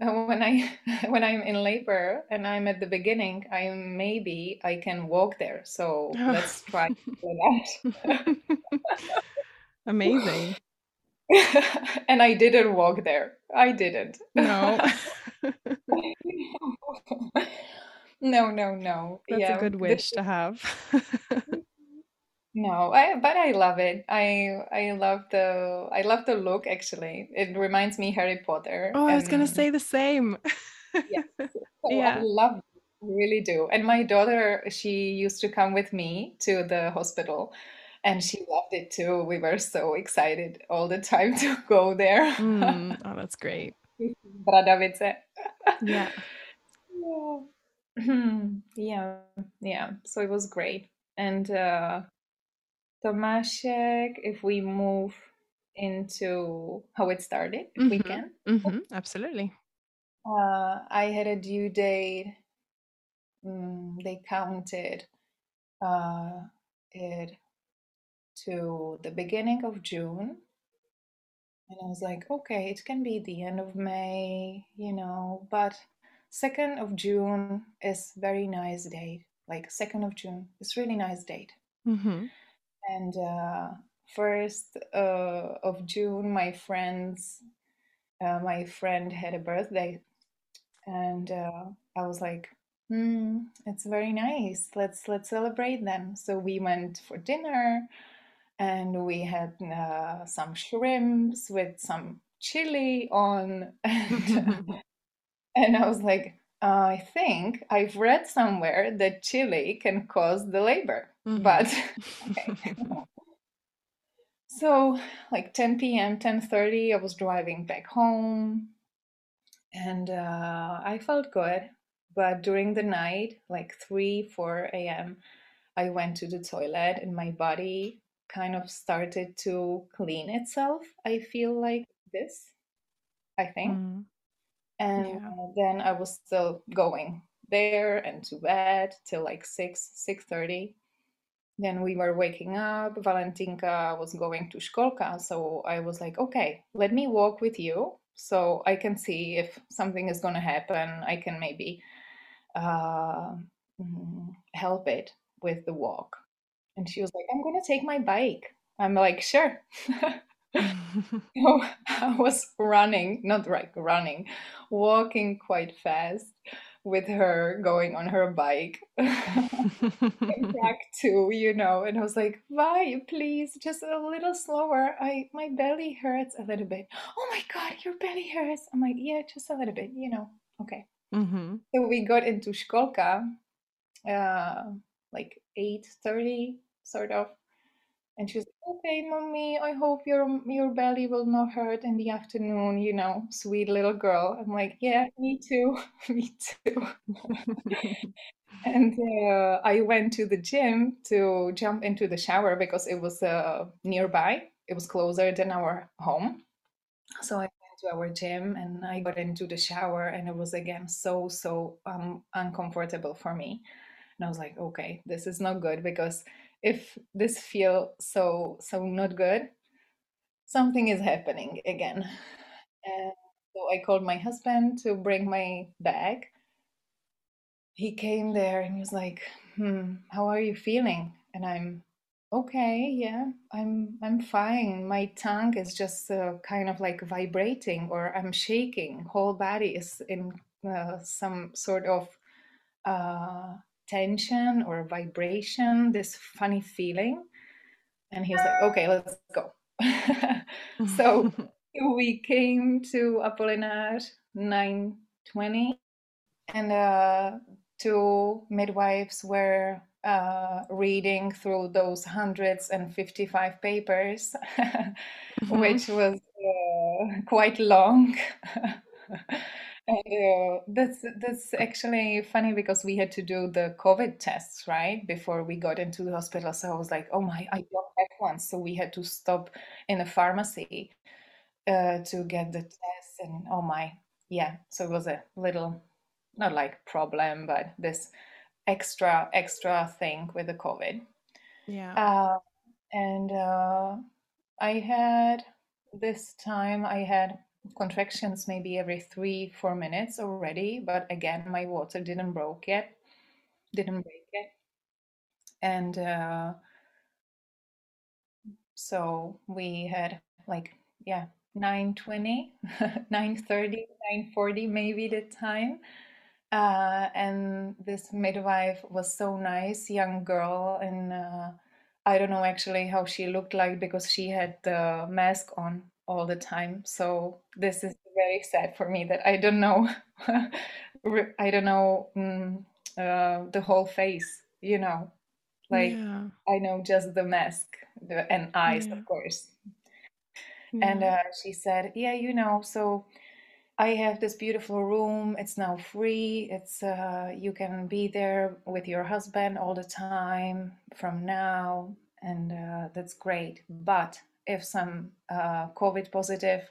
[SPEAKER 3] uh, [LAUGHS] when I when I'm in labor and I'm at the beginning, I maybe I can walk there. So let's [LAUGHS] try that. [LAUGHS]
[SPEAKER 2] Amazing.
[SPEAKER 3] and I didn't walk there. I didn't.
[SPEAKER 2] No.
[SPEAKER 3] no, no, no.
[SPEAKER 2] That's yeah, a good wish to have.
[SPEAKER 3] No, I but I love it. I I love the I love the look actually. It reminds me Harry Potter.
[SPEAKER 2] Oh, I was gonna say the same.
[SPEAKER 3] yeah. [LAUGHS] So yeah. I love it, really do. And my daughter, she used to come with me to the hospital and she loved it too. We were so excited all the time [LAUGHS] to go there.
[SPEAKER 2] Mm, oh, that's great. [LAUGHS]
[SPEAKER 3] Bradavice.
[SPEAKER 2] yeah.
[SPEAKER 3] Yeah. [CLEARS THROAT] yeah. Yeah. So it was great. And uh Tomášek, if we move into how it started, if mm-hmm. we can.
[SPEAKER 2] Mm-hmm. Absolutely.
[SPEAKER 3] Uh, I had a due date. Mm, they counted uh, it to the beginning of June. And I was like, okay, it can be the end of May, you know, but 2nd of June is very nice date. Like 2nd of June is really nice date.
[SPEAKER 2] Mm-hmm
[SPEAKER 3] and uh, first uh, of June, my friends, uh, my friend had a birthday, and uh, I was like, hmm, "It's very nice. Let's let's celebrate then." So we went for dinner, and we had uh, some shrimps with some chili on, [LAUGHS] and, and I was like. I think I've read somewhere that chili can cause the labor. Mm-hmm. But [LAUGHS] okay. so like 10 p.m., 10:30, I was driving back home, and uh, I felt good. But during the night, like 3, 4 a.m., I went to the toilet, and my body kind of started to clean itself. I feel like this, I think. Mm. And yeah. then I was still going there and to bed till like 6 6.30 then we were waking up. Valentýnka was going to Školka. So I was like, okay, let me walk with you so I can see if something is going to happen. I can maybe uh, mm, help it with the walk. And she was like, I'm going to take my bike. I'm like, sure. so [LAUGHS] [LAUGHS] I was running, not like running, walking quite fast with her going on her bike [LAUGHS] back [LAUGHS] to you know and i was like why? Please just a little slower. I my belly hurts a little bit. Oh my god your belly hurts. I'm like yeah just a little bit you know. Okay.
[SPEAKER 2] Mm-hmm.
[SPEAKER 3] so we got into Školka uh like 8.30 sort of and she was like, "Okay, mommy, I hope your your belly will not hurt in the afternoon." You know, sweet little girl. I'm like, "Yeah, me too, [LAUGHS] me too." [LAUGHS] and uh, I went to the gym to jump into the shower because it was uh, nearby. It was closer than our home, so I went to our gym and I got into the shower, and it was again so so um, uncomfortable for me And I was like, okay, this is not good because if this feels so so not good, something is happening again. And so I called my husband to bring my bag. He came there and he was like, hmm, how are you feeling? And I'm okay, yeah, I'm I'm fine. My tongue is just uh, kind of like vibrating or I'm shaking. Whole body is in uh, some sort of uh, tension or vibration, this funny feeling. And he was like, okay, let's go. [LAUGHS] so [LAUGHS] we came to Apolinář 920 and uh, two midwives were uh, reading through those hundreds and 55 papers, [LAUGHS] mm-hmm. which was uh, quite long. And uh, that's that's actually funny because we had to do the COVID tests right before we got into the hospital. So I was like, "Oh my, I don't have one." So we had to stop in a pharmacy uh, to get the test, and oh my, yeah. So it was a little, not like problem, but this extra extra thing with the COVID.
[SPEAKER 2] Yeah.
[SPEAKER 3] Uh, and uh, I had this time I had contractions maybe every three, four minutes already. But again, my water didn't broke yet, didn't break yet. And uh, so we had like, yeah, 9.20, [LAUGHS] 9.30, 9.40 maybe the time. Uh, and this midwife was so nice, young girl, and uh, I don't know actually how she looked like because she had the mask on all the time. So this is very sad for me that I don't know, [LAUGHS] I don't know mm, uh, the whole face. You know, like yeah. I know just the mask the, and eyes, yeah. of course. Yeah. And uh, she said, "Yeah, you know, so." I have this beautiful room. It's now free. It's uh, you can be there with your husband all the time from now, and uh, that's great. But if some uh, COVID positive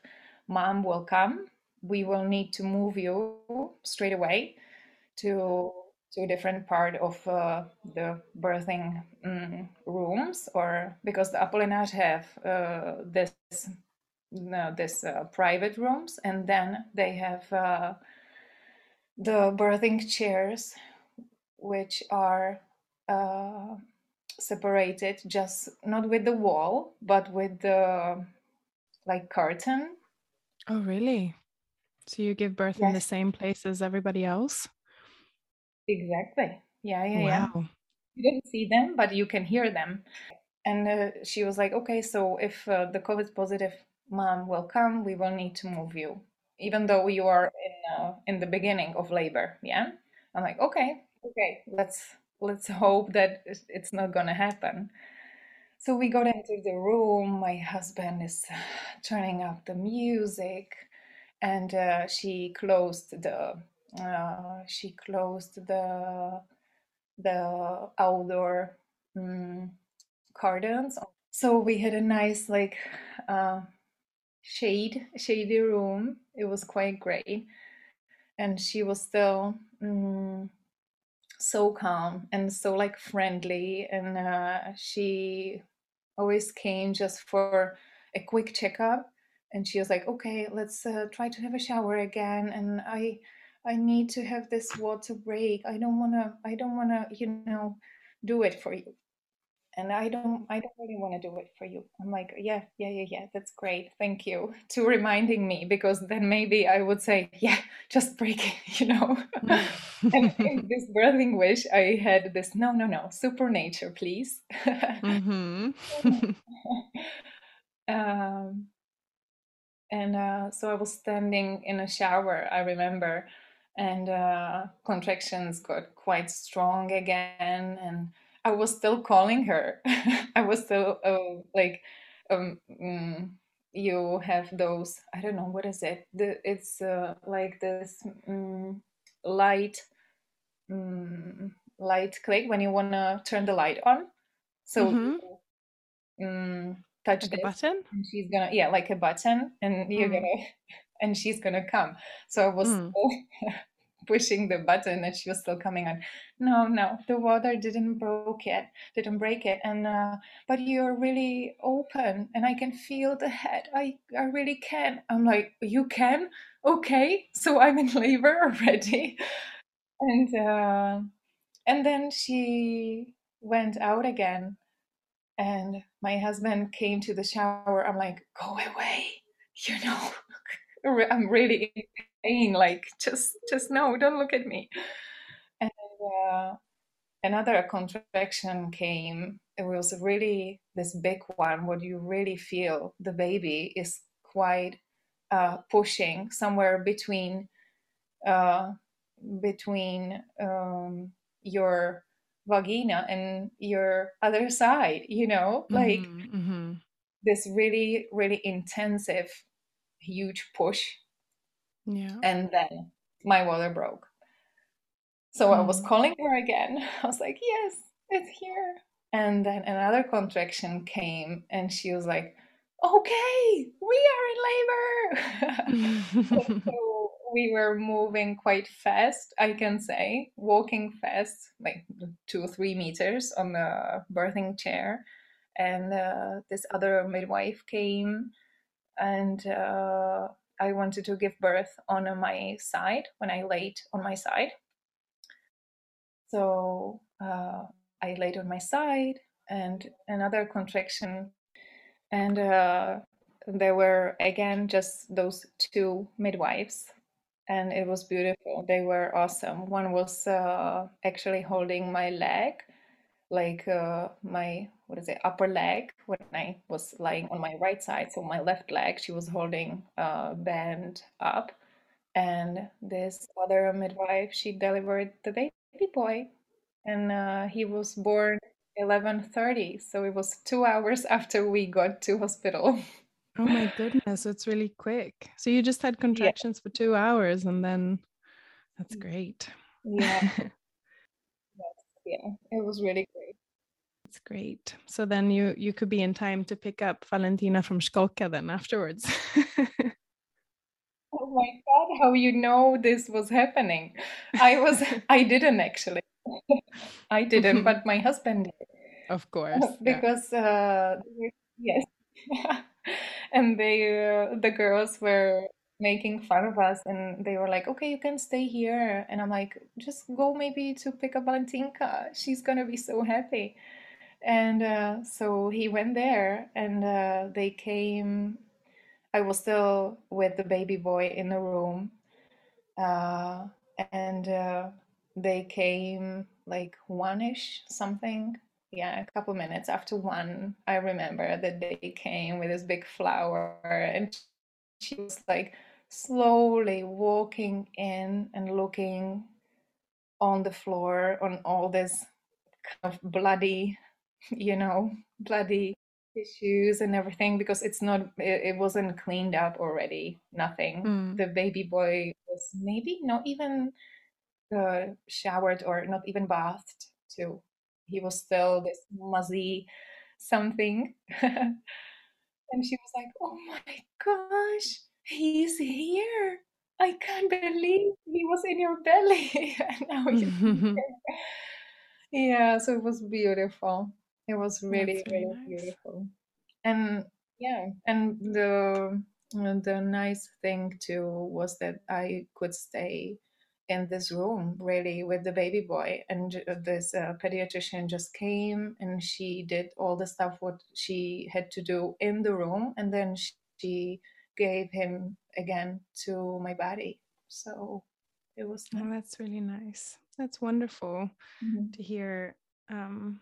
[SPEAKER 3] mom will come, we will need to move you straight away to to a different part of uh, the birthing um, rooms, or because the Apolinář have uh, this this uh, private rooms, and then they have uh, the birthing chairs, which are uh, separated just not with the wall but with the like curtain.
[SPEAKER 2] Oh really? So you give birth yes. in the same place as everybody else?
[SPEAKER 3] Exactly. Yeah yeah wow. yeah you didn't see them but you can hear them. And uh, she was like okay so if uh, the covid positive mom will come we will need to move you. Even though you are in uh, in the beginning of labor yeah? I'm like okay okay let's let's hope that it's not going to happen. So we got into the room. My husband is turning up the music, and uh, she closed the uh, she closed the the outdoor um, curtains. So we had a nice like uh, shade shady room. It was quite great, and she was still. Um, so calm and so like friendly and uh, she always came just for a quick checkup and she was like okay let's uh, try to have a shower again and i i need to have this water break. I don't want to i don't want to you know do it for you and I don't I don't really want to do it for you. I'm like, yeah, yeah, yeah, yeah, that's great. Thank you [LAUGHS] to reminding me because then maybe I would say, yeah, just break it, [LAUGHS] you know. [LAUGHS] and in this birthing wish, I had this no, no, no, super nature, please. mm-hmm. um, and uh, so I was standing in a shower, I remember, and uh, contractions got quite strong again, and I was still calling her. [LAUGHS] I was still uh, like, um, mm, you have those. I don't know what is it. The, it's uh, like this mm, light, mm, light click when you wanna turn the light on. So mm-hmm. mm, touch
[SPEAKER 2] like
[SPEAKER 3] this,
[SPEAKER 2] button.
[SPEAKER 3] And she's gonna yeah, like a button, and you're mm. gonna [LAUGHS] and she's gonna come. So I was mm. still [LAUGHS] pushing the button and she was still coming on. No no the water didn't broke it didn't break it. And uh, but you're really open and i can feel the head. I i really can. I'm like you can? Okay. So i'm in labor [LAUGHS] already. And uh, and then she went out again and my husband came to the shower. I'm like go away. You know [LAUGHS] i'm really in pain like just just no don't look at me. And uh, another contraction came. It was really this big one. What you really feel the baby is quite uh, pushing somewhere between uh, between um, your vagina and your other side you know? Like
[SPEAKER 2] Mm-hmm, mm-hmm.
[SPEAKER 3] this really really intensive huge push
[SPEAKER 2] Yeah.
[SPEAKER 3] and then my water broke. So i was
[SPEAKER 2] Mm.
[SPEAKER 3] calling her again. [LAUGHS] I was like yes it's here. And then another contraction came and she was like okay we are in labor. [LAUGHS] So we were moving quite fast i can say walking fast like two or three meters on the birthing chair. And uh, this other midwife came and uh, i wanted to give birth on my side when i laid on my side. So uh, i laid on my side and another contraction. And uh, there were again just those two midwives and it was beautiful. They were awesome. One was uh, actually holding my leg like uh, my what is it upper leg when i was lying on my right side so my left leg she was holding a band up. And this other midwife she delivered the baby boy. And uh, he was born 11:30 so it was 2 hours [LAUGHS] after we got to hospital.
[SPEAKER 2] Oh my goodness, it's really quick. So you just had
[SPEAKER 3] yeah.
[SPEAKER 2] contractions for two hours and then that's great.
[SPEAKER 3] yeah. [LAUGHS] Yeah it was really great
[SPEAKER 2] That's great. So then you you could be in time to pick up Valentýna from Školka then afterwards. [LAUGHS]
[SPEAKER 3] oh my god how you know this was happening i was [LAUGHS] i didn't actually [LAUGHS] i didn't but my husband did
[SPEAKER 2] of course. Yeah.
[SPEAKER 3] because uh yes and they uh, the girls were making fun of us and they were like okay you can stay here and i'm like just go maybe to pick up Valentýnka she's gonna be so happy and uh, so he went there and uh, they came i was still with the baby boy in the room uh, and uh, they came like one-ish something. Yeah a couple minutes after one i remember that they came with this big flower and she was like slowly walking in and looking on the floor on all this kind of bloody you know bloody tissues and everything because it's not it, it wasn't cleaned up already nothing.
[SPEAKER 2] Mm.
[SPEAKER 3] the baby boy was maybe not even uh, showered or not even bathed too. He was still this muzzy something. [LAUGHS] And she was like oh my gosh he's here. I can't believe he was in your belly. [LAUGHS] And now [LAUGHS] yeah so it was beautiful it was really
[SPEAKER 2] That's really nice.
[SPEAKER 3] beautiful and yeah and the the nice thing too was that i could stay in this room really with the baby boy and uh, this uh, pediatrician just came and she did all the stuff what she had to do in the room and then she gave him again to my body so it was
[SPEAKER 2] Oh, that's really nice. That's wonderful
[SPEAKER 3] Mhm.
[SPEAKER 2] to hear. Um,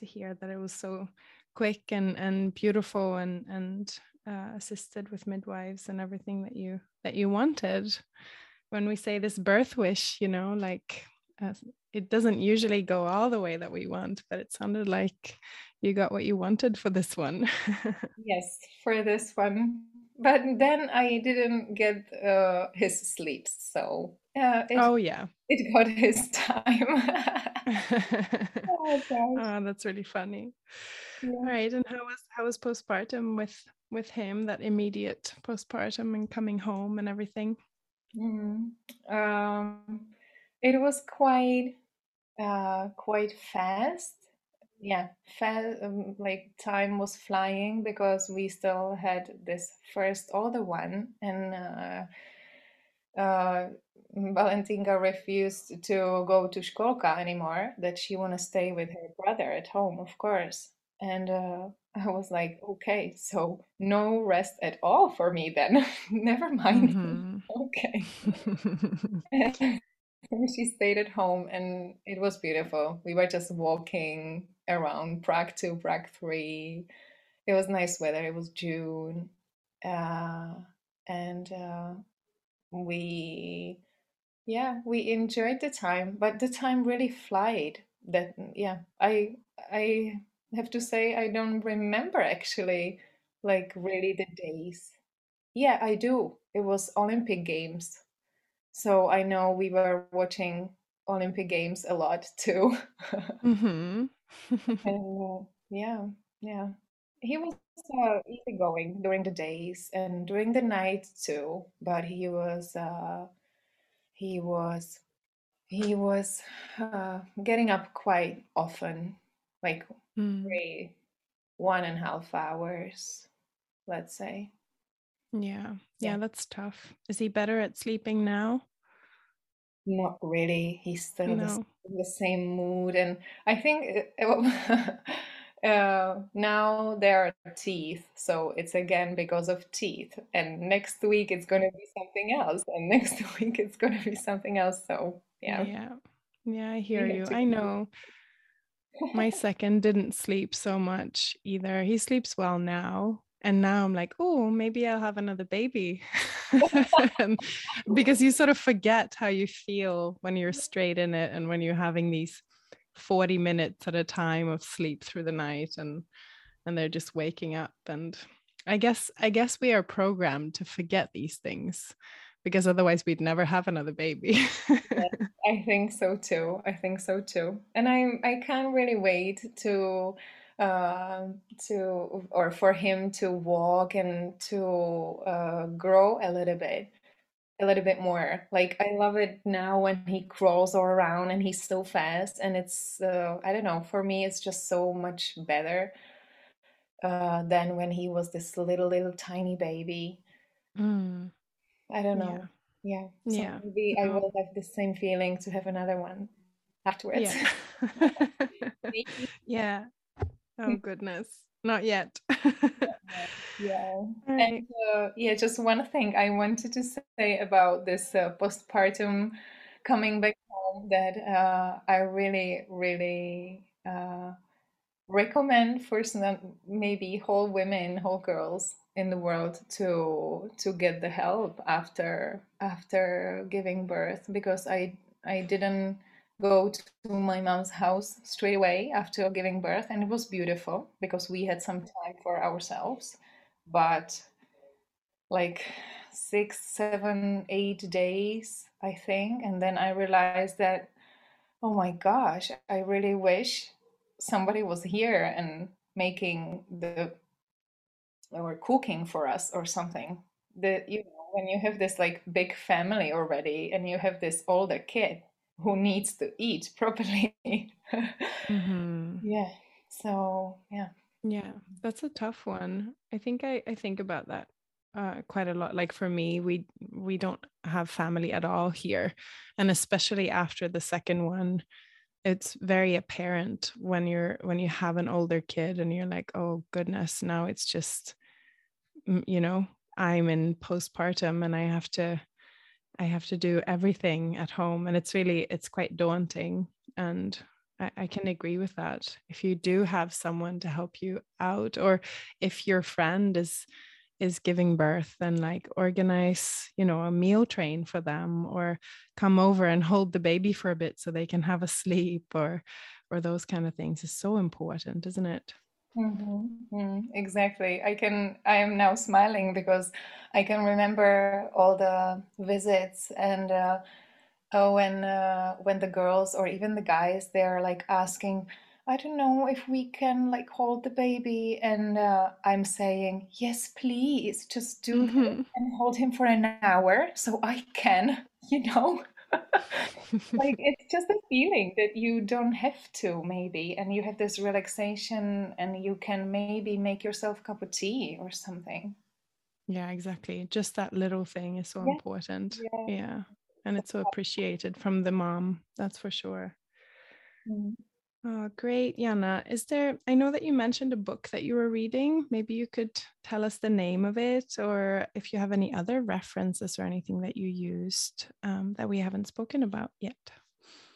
[SPEAKER 2] to hear that it was so quick and and beautiful and and uh, assisted with midwives and everything that you that you wanted. When we say this birth wish, you know, like uh, it doesn't usually go all the way that we want, but it sounded like you got what you wanted for this one. [LAUGHS]
[SPEAKER 3] Yes, for this one. But then I didn't get uh, his sleep, so uh, it
[SPEAKER 2] oh yeah.
[SPEAKER 3] It got [LAUGHS] his time. [LAUGHS] Oh
[SPEAKER 2] oh, that's really funny.
[SPEAKER 3] Yeah.
[SPEAKER 2] All right, and how was how was postpartum with with him? That immediate postpartum and coming home and everything.
[SPEAKER 3] Mm. Um, it was quite uh, quite fast. Yeah, fast. Um, like time was flying because we still had this first older one, and uh, uh, Valentýnka refused to go to Školka anymore. That she want to stay with her brother at home, of course. And uh, [LAUGHS] I was like, okay, so no rest at all for me then. [LAUGHS] Never mind.
[SPEAKER 2] Mm-hmm. [LAUGHS]
[SPEAKER 3] okay. she stayed at home and it was beautiful. We were just walking around Prague 2, Prague 3. It was nice weather. It was June. Uh, and uh, we, yeah, we enjoyed the time, but the time really flied. That, yeah, I, I have to say, I don't remember actually, like really the days. Yeah, I do. It was Olympic Games. So I know we were watching Olympic Games a lot too.
[SPEAKER 2] mm-hmm. [LAUGHS] [LAUGHS]
[SPEAKER 3] and uh, yeah, yeah. He was uh, easygoing during the days and during the night too, but he was uh, he was he was uh, getting up quite often, like
[SPEAKER 2] mm.
[SPEAKER 3] three, one and a half hours, let's say.
[SPEAKER 2] Yeah. yeah, that's tough. Is he better at sleeping now?
[SPEAKER 3] Not really. He's still the,
[SPEAKER 2] No.
[SPEAKER 3] in the same mood, and I think uh, [LAUGHS] uh, now there are teeth, so it's again because of teeth. And next week it's going to be something else, and [LAUGHS] next week it's going to be something else. So yeah,
[SPEAKER 2] Yeah. Yeah, I hear you. I know. My [LAUGHS] second didn't sleep so much either. He sleeps well now. And now I'm like, oh, maybe I'll have another baby. [LAUGHS] Because you sort of forget how you feel when you're straight in it and when you're having these 40 minutes at a time of sleep through the night and and they're just waking up. And I guess I guess we are programmed to forget these things because otherwise we'd never have another baby. [LAUGHS]
[SPEAKER 3] I think so too. I think so too. And I I can't really wait to um to or for him to walk and to uh, grow a little bit a little bit more. Like I love it now when he crawls all around and he's so fast and it's uh, I don't know, for me it's just so much better uh, than when he was this little little tiny baby.
[SPEAKER 2] Mm,
[SPEAKER 3] I don't know. Yeah. So
[SPEAKER 2] Yeah.
[SPEAKER 3] maybe I will have the same feeling to have another one afterwards.
[SPEAKER 2] Yeah. [LAUGHS] [LAUGHS] Yeah. Oh goodness. Not yet.
[SPEAKER 3] Yeah. [LAUGHS] And uh, yeah, just one thing I wanted to say about this uh, postpartum coming back home that uh, I really, really uh, recommend for some maybe whole women, whole girls in the world to to get the help after after giving birth because I I didn't go to my mom's house straight away after giving birth and it was beautiful because we had some time for ourselves. But like six seven eight days i think and then i realized that oh my gosh i really wish somebody was here and making the or cooking for us or something. The you know when you have this like big family already and you have this older kid who needs to eat [LAUGHS] properly
[SPEAKER 2] hmm
[SPEAKER 3] yeah so yeah
[SPEAKER 2] Yeah, that's a tough one. I think I, I think about that uh, quite a lot. Like for me, we we don't have family at all here, and especially after the second one, it's very apparent when you're when you have an older kid and you're like, oh goodness, now it's just you know I'm in postpartum and I have to I have to do everything at home, and it's really it's quite daunting and. I, I can agree with that. If you do have someone to help you out, or if your friend is is giving birth, then like organize, you know, a meal train for them, or come over and hold the baby for a bit so they can have a sleep, or or those kind of things is so important, isn't it?
[SPEAKER 3] Hmm exactly. I can, I am now smiling because I can remember all the visits and uh, oh, when uh, when the girls or even the guys they're like asking, I don't know if we can like hold the baby. And uh, I'm saying, yes, please, just do
[SPEAKER 2] Mhm.
[SPEAKER 3] and hold him for an hour so I can, [LAUGHS] you know. [LAUGHS] like it's just a feeling that you don't have to maybe and you have this relaxation and you can maybe make yourself a cup of tea or something
[SPEAKER 2] Yeah, exactly. Just that little thing is so
[SPEAKER 3] Yeah.
[SPEAKER 2] important.
[SPEAKER 3] Yeah.
[SPEAKER 2] Yeah. And it's so appreciated from the mom, that's for sure.
[SPEAKER 3] Mm.
[SPEAKER 2] Oh, great, Jana. Is there, I know that you mentioned a book that you were reading. Maybe you could tell us the name of it, or if you have any other references or anything that you used um, that we haven't spoken about yet.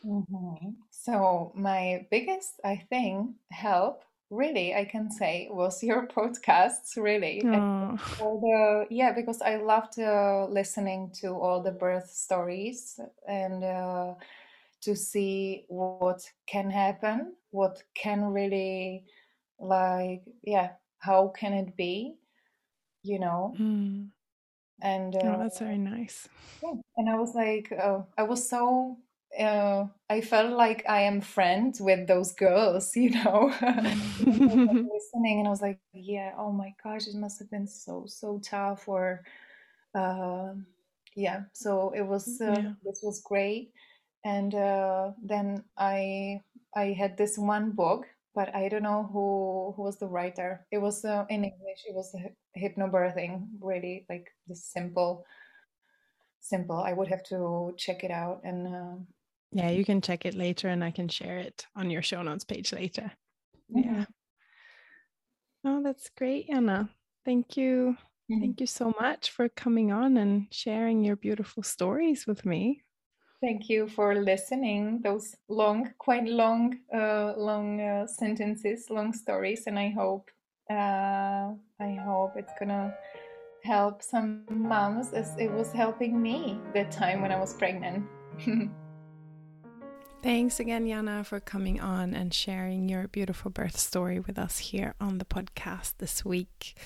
[SPEAKER 3] Mhm. So my biggest, I think, help really I can say was [LAUGHS] your podcasts really
[SPEAKER 2] Oh,
[SPEAKER 3] all the yeah because I loved uh, listening to all the birth stories and uh, to see what can happen what can really like yeah how can it be you know
[SPEAKER 2] mm.
[SPEAKER 3] and
[SPEAKER 2] oh,
[SPEAKER 3] uh,
[SPEAKER 2] that's very nice.
[SPEAKER 3] yeah. And I was like, uh, I was so, uh, I felt like I am friends with those girls, [LAUGHS] you know. Because I was [LAUGHS] like listening, and I was like, yeah, oh my gosh, it must have been so so tough. Or, um yeah, so it was. Uh,
[SPEAKER 2] Yeah.
[SPEAKER 3] this was great. And uh, then I I had this one book, but I don't know who who was the writer. It was uh, in English. It was hy- hypnobirthing, really like the simple simple. I would have to check it out and uh,
[SPEAKER 2] Yeah, you can check it later and I can share it on your show notes page later.
[SPEAKER 3] mhm,
[SPEAKER 2] Yeah. Oh, that's great, Jana. Thank you.
[SPEAKER 3] mhm.
[SPEAKER 2] Thank you so much for coming on and sharing your beautiful stories with me.
[SPEAKER 3] Thank you for listening. Those long, quite long, uh, long uh, sentences, long stories, and I hope, uh, I hope it's gonna help some moms as it was helping me that time when I was pregnant. [LAUGHS]
[SPEAKER 2] Thanks again, Jana, for coming on and sharing your beautiful birth story with us here on the podcast this week.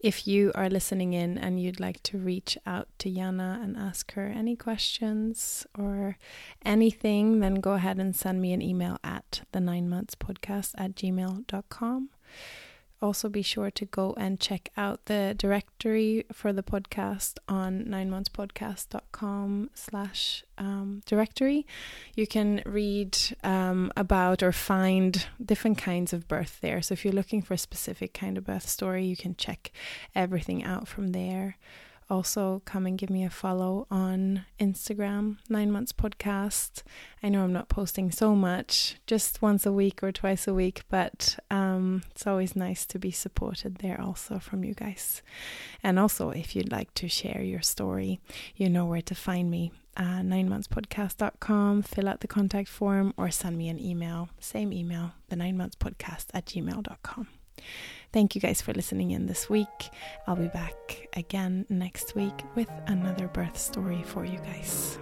[SPEAKER 2] If you are listening in and you'd like to reach out to Jana and ask her any questions or anything, then go ahead and send me an email at the nine months podcast at gmail.com. Also, be sure to go and check out the directory for the podcast on ninemonthspodcast.com slash um, directory. You can read um, about or find different kinds of birth there. So if you're looking for a specific kind of birth story, you can check everything out from there. Also, come and give me a follow on Instagram, Nine Months Podcast. I know I'm not posting so much, just once a week or twice a week, but um, it's always nice to be supported there also from you guys. And also, if you'd like to share your story, you know where to find me. Uh, ninemonthspodcast.com, fill out the contact form, or send me an email. Same email, the nine months podcast at gmail.com. Thank you guys for listening in this week. I'll be back again next week with another birth story for you guys.